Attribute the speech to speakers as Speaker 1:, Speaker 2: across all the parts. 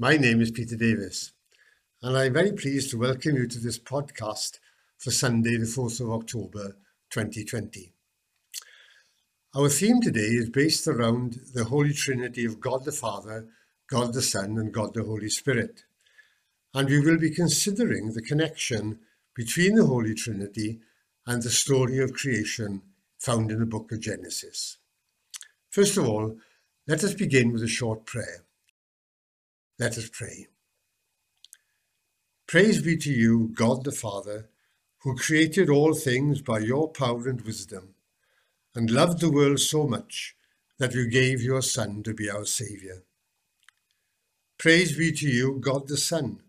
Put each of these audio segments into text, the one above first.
Speaker 1: My name is Peter Davis, and I'm very pleased to welcome you to this podcast for Sunday, the 4th of October 2020. Our theme today is based around the Holy Trinity of God the Father, God the Son, and God the Holy Spirit. And we will be considering the connection between the Holy Trinity and the story of creation found in the book of Genesis. First of all, let us begin with a short prayer. Let us pray. Praise be to you, God the Father, who created all things by your power and wisdom, and loved the world so much that you gave your Son to be our Saviour. Praise be to you, God the Son,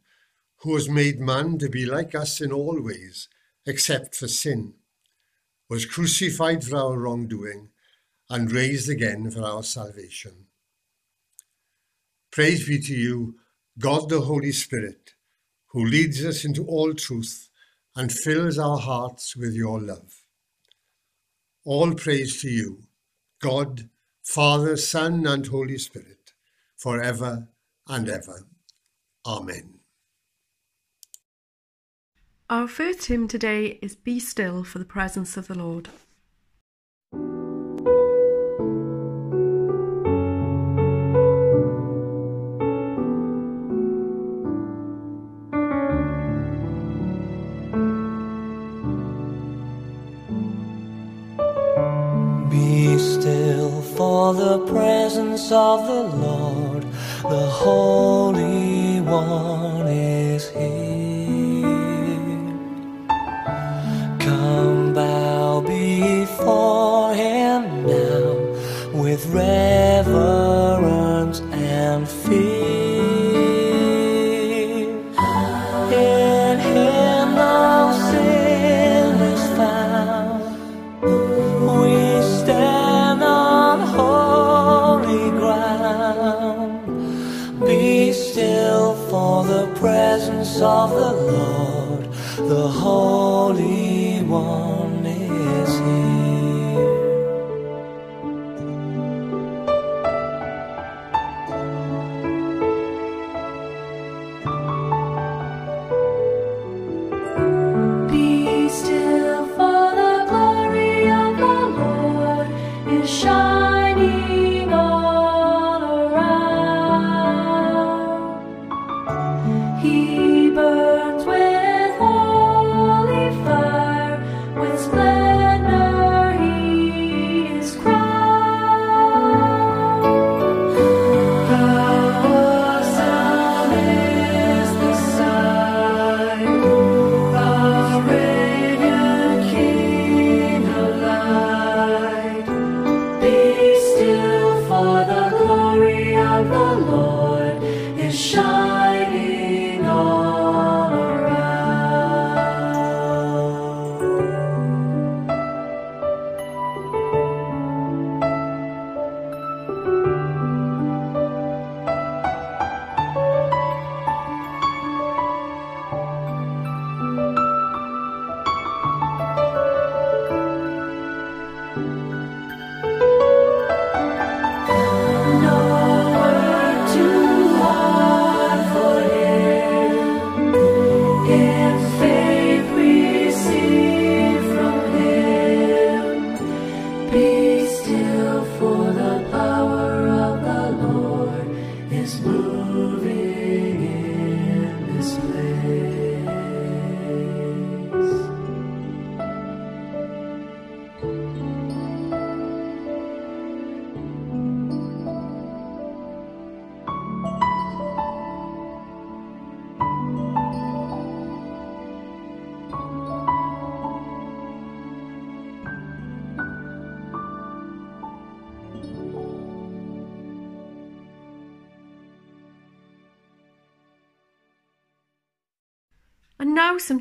Speaker 1: who has made man to be like us in all ways, except for sin, was crucified for our wrongdoing, and raised again for our salvation. Praise be to you, God the Holy Spirit, who leads us into all truth and fills our hearts with your love. All praise to you, God, Father, Son, and Holy Spirit, forever and ever. Amen.
Speaker 2: Our first hymn today is Be Still for the Presence of the Lord.
Speaker 3: The presence of the Lord, the Holy One is here. Come bow before Him now with reverence of the Lord, the Holy One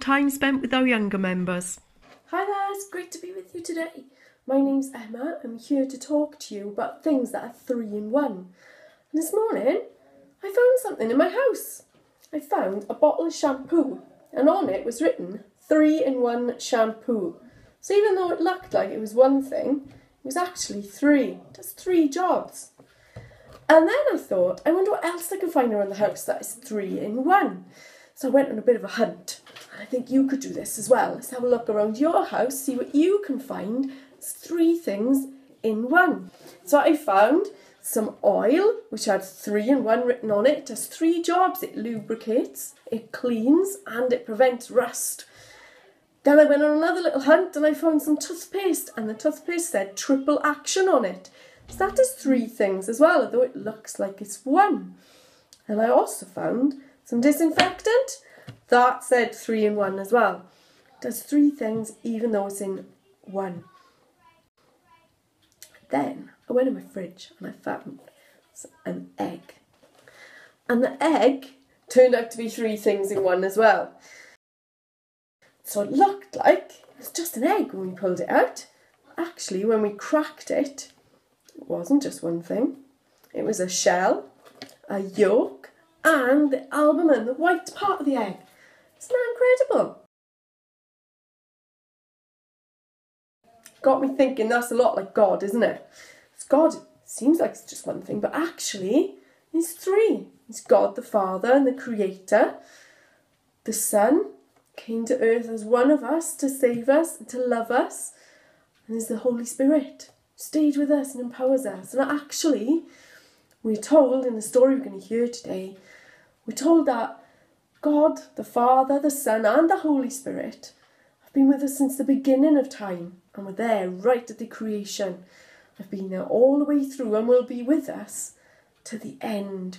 Speaker 2: time spent with our younger members.
Speaker 4: Hi there, it's great to be with you today. My name's Emma. I'm here to talk to you about things that are three in one. And this morning, I found something in my house. I found a bottle of shampoo, and on it was written three in one shampoo. So even though it looked like it was one thing, it was actually three. Does three jobs. And then I thought, I wonder what else I can find around the house that is three in one. So I went on a bit of a hunt. I think you could do this as well. Let's have a look around your house, see what you can find. It's three things in one. So I found some oil, which had three in one written on it. It does three jobs. It lubricates, it cleans, and it prevents rust. Then I went on another little hunt and I found some toothpaste, and the toothpaste said triple action on it. So that does three things as well, although it looks like it's one. And I also found some disinfectant that said three in one as well. Does three things even though it's in one. Then I went in my fridge and I found an egg. And the egg turned out to be three things in one as well. So it looked like it was just an egg when we pulled it out. Actually, when we cracked it, it wasn't just one thing. It was a shell, a yolk, and the albumen, the white part of the egg. Isn't that incredible? Got me thinking that's a lot like God, isn't it? It's God seems like it's just one thing, but actually it's three. It's God the Father and the Creator. The Son came to earth as one of us to save us and to love us. And there's the Holy Spirit stayed with us and empowers us. And actually, we're told in the story we're going to hear today, we're told that God, the Father, the Son, and the Holy Spirit have been with us since the beginning of time and were there right at the creation. Have been there all the way through and will be with us to the end.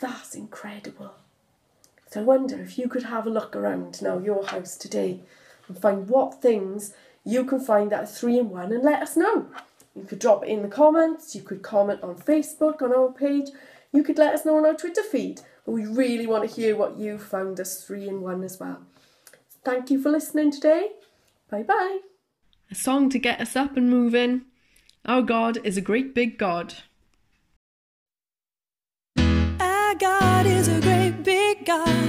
Speaker 4: That's incredible. So I wonder if you could have a look around now your house today and find what things you can find that are three in one and let us know. You could drop it in the comments, you could comment on Facebook on our page, you could let us know on our Twitter feed. But we really want to hear what you found us three in one as well. Thank you for listening today. Bye bye.
Speaker 3: A song to get us up and moving. Our God is a great big God.
Speaker 5: Our God is a great big God.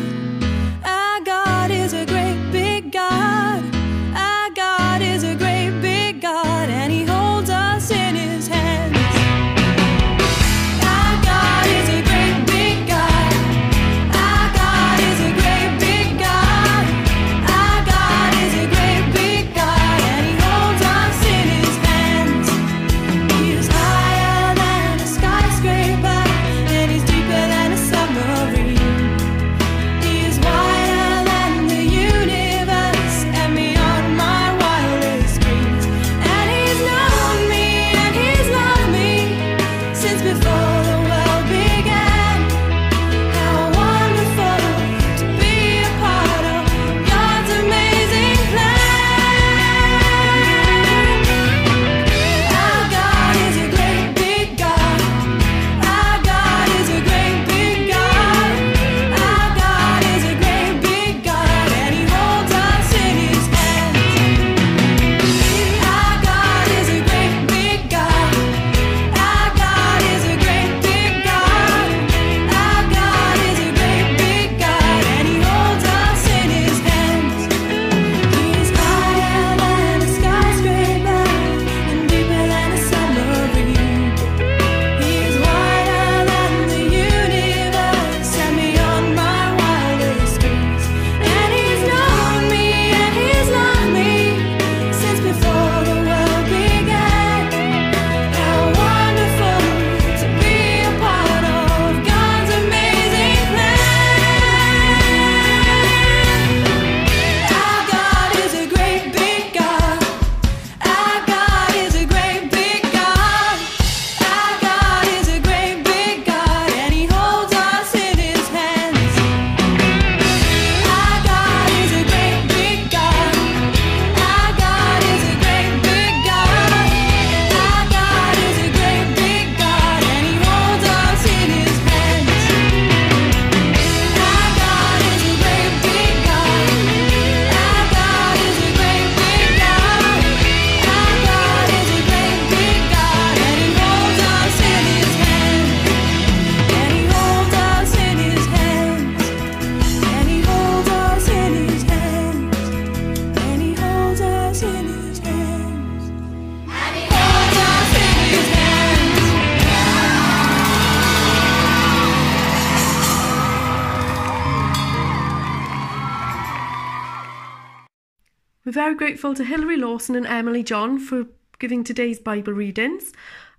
Speaker 3: Very grateful to Hilary Lawson and Emily John for giving today's Bible readings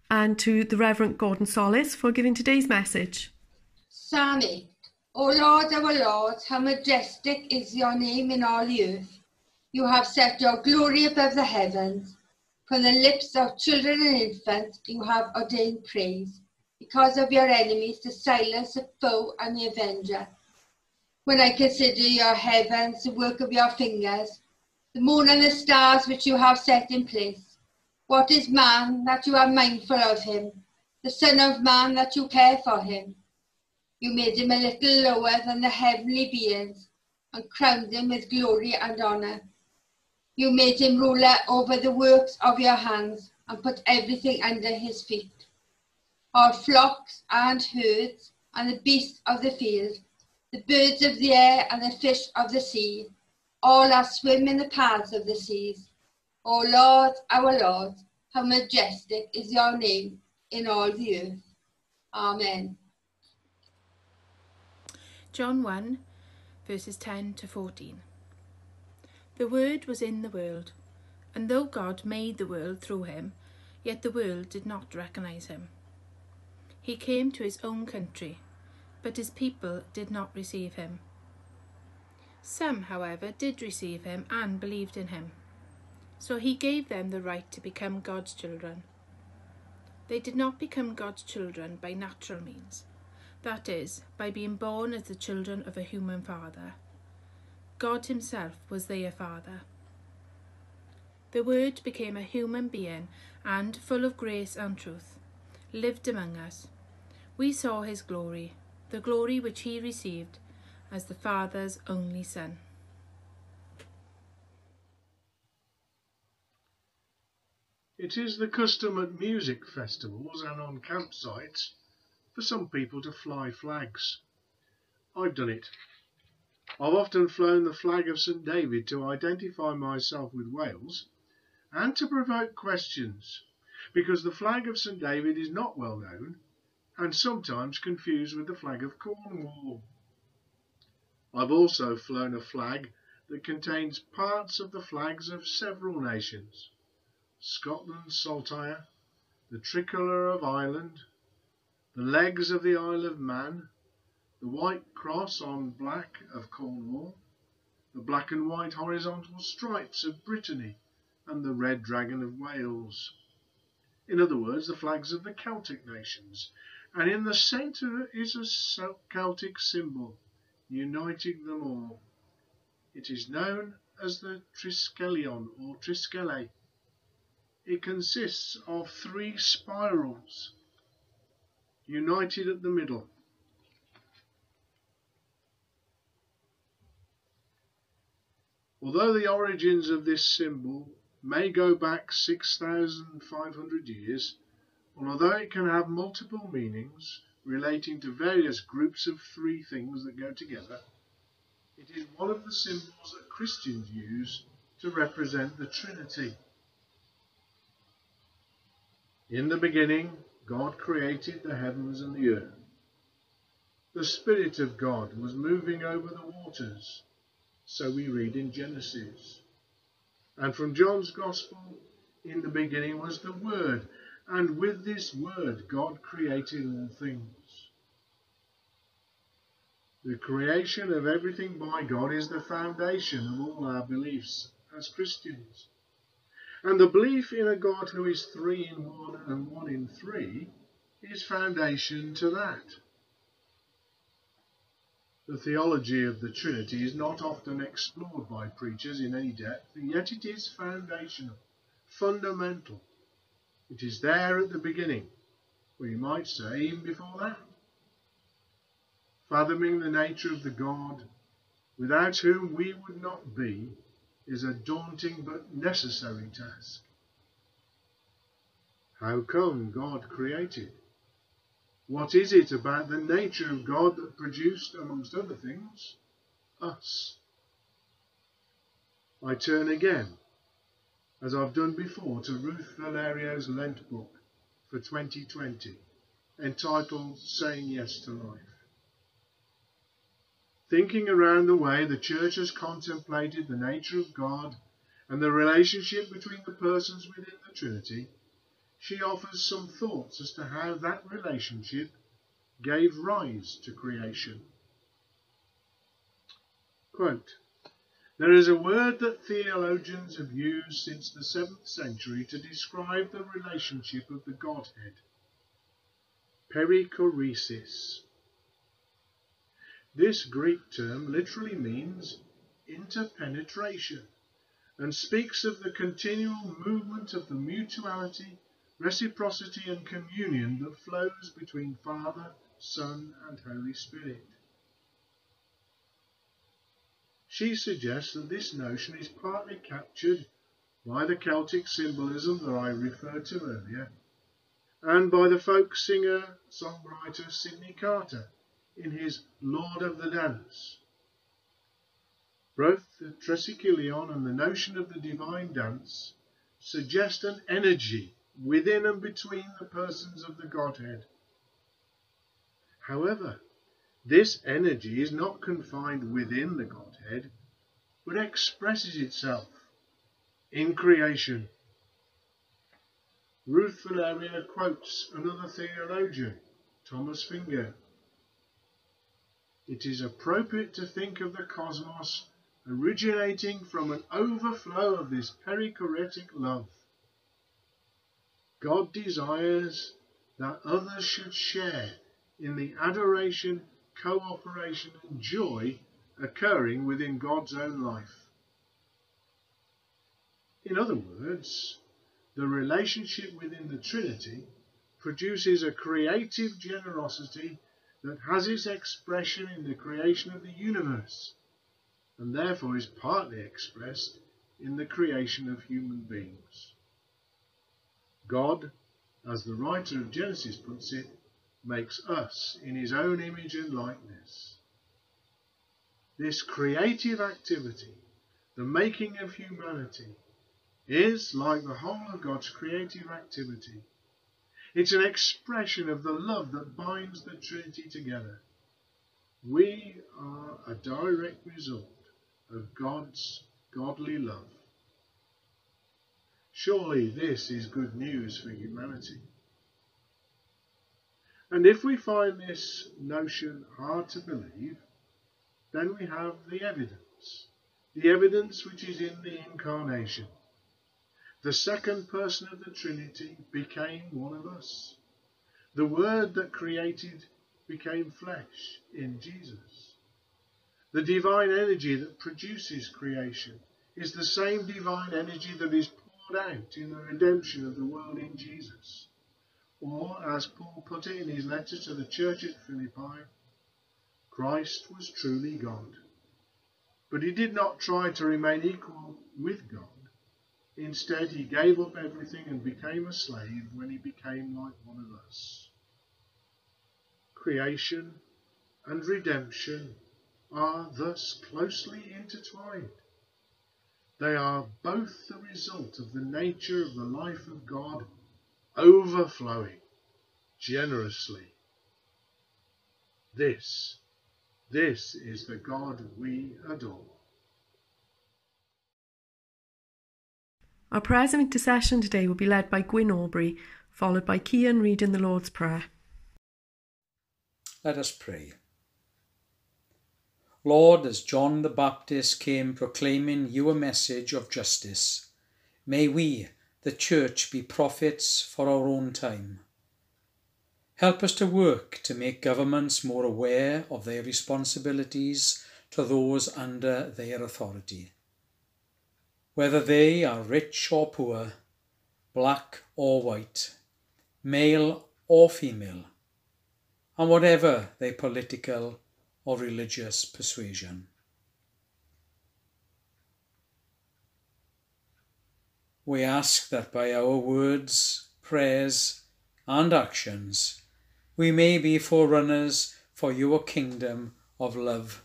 Speaker 3: and to the Reverend Gordon Solis for giving today's message.
Speaker 6: Psalm 8 O Lord, our Lord, how majestic is your name in all the earth. You have set your glory above the heavens. From the lips of children and infants you have ordained praise, because of your enemies to silence the foe and the avenger. When I consider your heavens, the work of your fingers, the moon and the stars which you have set in place, what is man that you are mindful of him, the Son of Man that you care for him? You made him a little lower than the heavenly beings and crowned him with glory and honour. You made him ruler over the works of your hands and put everything under his feet. All flocks and herds and the beasts of the field, the birds of the air and the fish of the sea, all are swim in the paths of the seas. O Lord, our Lord, how majestic is your name in all the earth. Amen.
Speaker 7: John 1, verses 10 to 14. The Word was in the world, and though God made the world through him, yet the world did not recognize him. He came to his own country, but his people did not receive him. Some, however, did receive him and believed in him. So he gave them the right to become God's children. They did not become God's children by natural means that is, by being born as the children of a human father. God Himself was their Father. The Word became a human being and, full of grace and truth, lived among us. We saw His glory, the glory which He received as the Father's only Son.
Speaker 8: It is the custom at music festivals and on campsites for some people to fly flags. I've done it. I've often flown the flag of St David to identify myself with Wales and to provoke questions, because the flag of St David is not well known and sometimes confused with the flag of Cornwall. I've also flown a flag that contains parts of the flags of several nations Scotland's saltire, the tricolour of Ireland, the legs of the Isle of Man, the white cross on black of Cornwall, the black and white horizontal stripes of Brittany, and the red dragon of Wales. In other words, the flags of the Celtic nations. And in the centre is a Celtic symbol, uniting them all. It is known as the Triskelion or Triskele. It consists of three spirals united at the middle. Although the origins of this symbol may go back 6,500 years, and although it can have multiple meanings relating to various groups of three things that go together, it is one of the symbols that Christians use to represent the Trinity. In the beginning, God created the heavens and the earth. The Spirit of God was moving over the waters, so we read in Genesis. And from John's Gospel, in the beginning was the Word, and with this Word God created all things. The creation of everything by God is the foundation of all our beliefs as Christians. And the belief in a God who is three in one and one in three is foundation to that. The theology of the Trinity is not often explored by preachers in any depth, and yet it is foundational, fundamental. It is there at the beginning, or you might say even before that. Fathoming the nature of the God without whom we would not be is a daunting but necessary task. How come God created? What is it about the nature of God that produced, amongst other things, us? I turn again, as I've done before, to Ruth Valerio's Lent book for 2020, entitled Saying Yes to Life. Thinking around the way the Church has contemplated the nature of God and the relationship between the persons within the Trinity, she offers some thoughts as to how that relationship gave rise to creation. Quote, there is a word that theologians have used since the 7th century to describe the relationship of the Godhead. Perichoresis. This Greek term literally means interpenetration and speaks of the continual movement of the mutuality, reciprocity and communion that flows between Father, Son and Holy Spirit. She suggests that this notion is partly captured by the Celtic symbolism that I referred to earlier and by the folk singer songwriter Sydney Carter in his Lord of the Dance. Both the Triskelion and the notion of the divine dance suggest an energy within and between the persons of the Godhead. However, this energy is not confined within the Godhead, but expresses itself in creation. Ruth Valerio quotes another theologian, Thomas Finger. It is appropriate to think of the cosmos originating from an overflow of this perichoretic love. God desires that others should share in the adoration, cooperation, and joy occurring within God's own life. In other words, the relationship within the Trinity produces a creative generosity that has its expression in the creation of the universe and therefore is partly expressed in the creation of human beings. God, as the writer of Genesis puts it, makes us in his own image and likeness. This creative activity, the making of humanity, is like the whole of God's creative activity. It's an expression of the love that binds the Trinity together. We are a direct result of God's godly love. Surely this is good news for humanity. And if we find this notion hard to believe, then we have the evidence. The evidence which is in the incarnation. The second person of the Trinity became one of us. The Word that created became flesh in Jesus. The divine energy that produces creation is the same divine energy that is poured out in the redemption of the world in Jesus. Or, as Paul put it in his letter to the church at Philippi, Christ was truly God. But he did not try to remain equal with God. Instead, he gave up everything and became a slave when he became like one of us. Creation and redemption are thus closely intertwined. They are both the result of the nature of the life of God overflowing generously. This, this is the God we adore.
Speaker 3: Our prayers of intercession today will be led by Gwyn Aubrey, followed by Kian reading the Lord's Prayer.
Speaker 9: Let us pray. Lord, as John the Baptist came proclaiming you a message of justice, may we, the Church, be prophets for our own time. Help us to work to make governments more aware of their responsibilities to those under their authority. Whether they are rich or poor, black or white, male or female, and whatever their political or religious persuasion. We ask that by our words, prayers, and actions, we may be forerunners for your kingdom of love,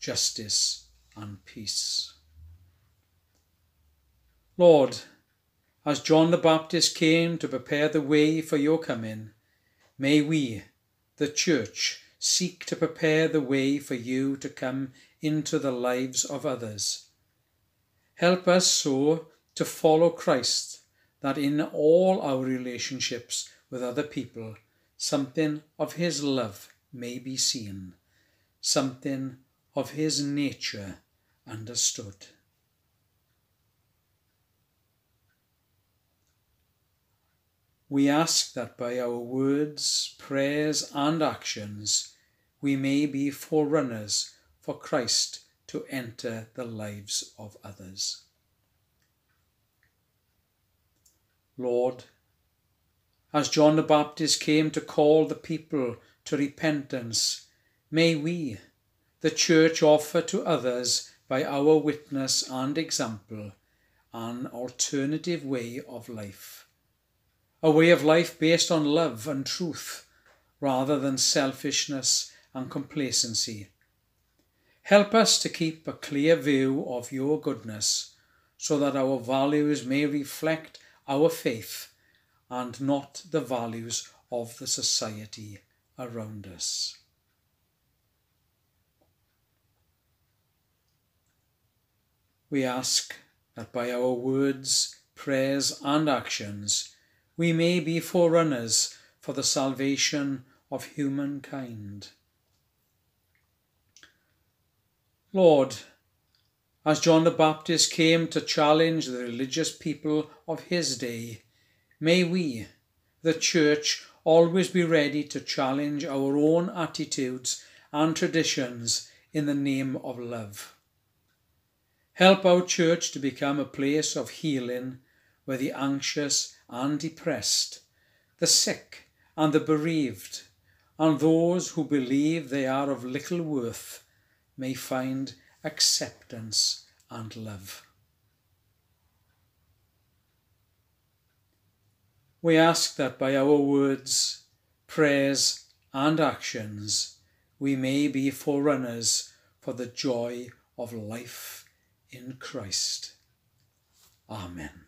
Speaker 9: justice, and peace. Lord, as John the Baptist came to prepare the way for your coming, may we, the Church, seek to prepare the way for you to come into the lives of others. Help us so to follow Christ that in all our relationships with other people, something of His love may be seen, something of His nature understood. We ask that by our words, prayers, and actions, we may be forerunners for Christ to enter the lives of others. Lord, as John the Baptist came to call the people to repentance, may we, the Church, offer to others by our witness and example an alternative way of life. A way of life based on love and truth rather than selfishness and complacency. Help us to keep a clear view of your goodness so that our values may reflect our faith and not the values of the society around us. We ask that by our words, prayers, and actions, we may be forerunners for the salvation of humankind. Lord, as John the Baptist came to challenge the religious people of his day, may we, the Church, always be ready to challenge our own attitudes and traditions in the name of love. Help our church to become a place of healing where the anxious and depressed, the sick and the bereaved, and those who believe they are of little worth may find acceptance and love. We ask that by our words, prayers, and actions, we may be forerunners for the joy of life in Christ. Amen.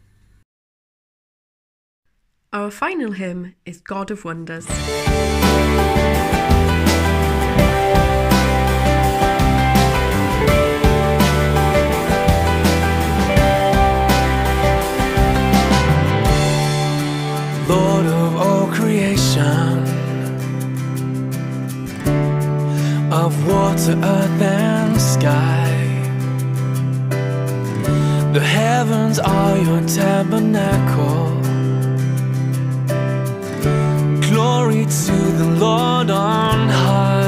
Speaker 3: Our final hymn is God of Wonders.
Speaker 10: Lord of all creation, of water, earth, and sky. The heavens are your tabernacle. To the Lord on high.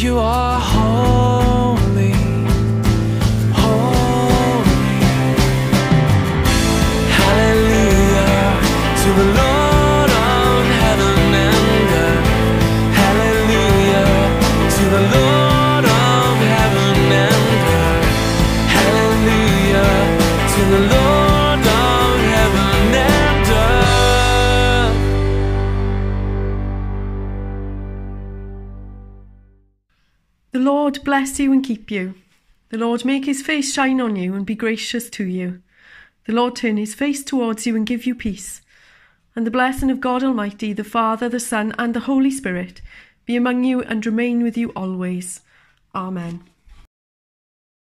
Speaker 10: You are
Speaker 4: bless you and keep you. The Lord make his face shine on you and be gracious to you. The Lord turn his face towards you and give you peace. And the blessing of God Almighty, the Father, the Son, and the Holy Spirit be among you and remain with you always. Amen.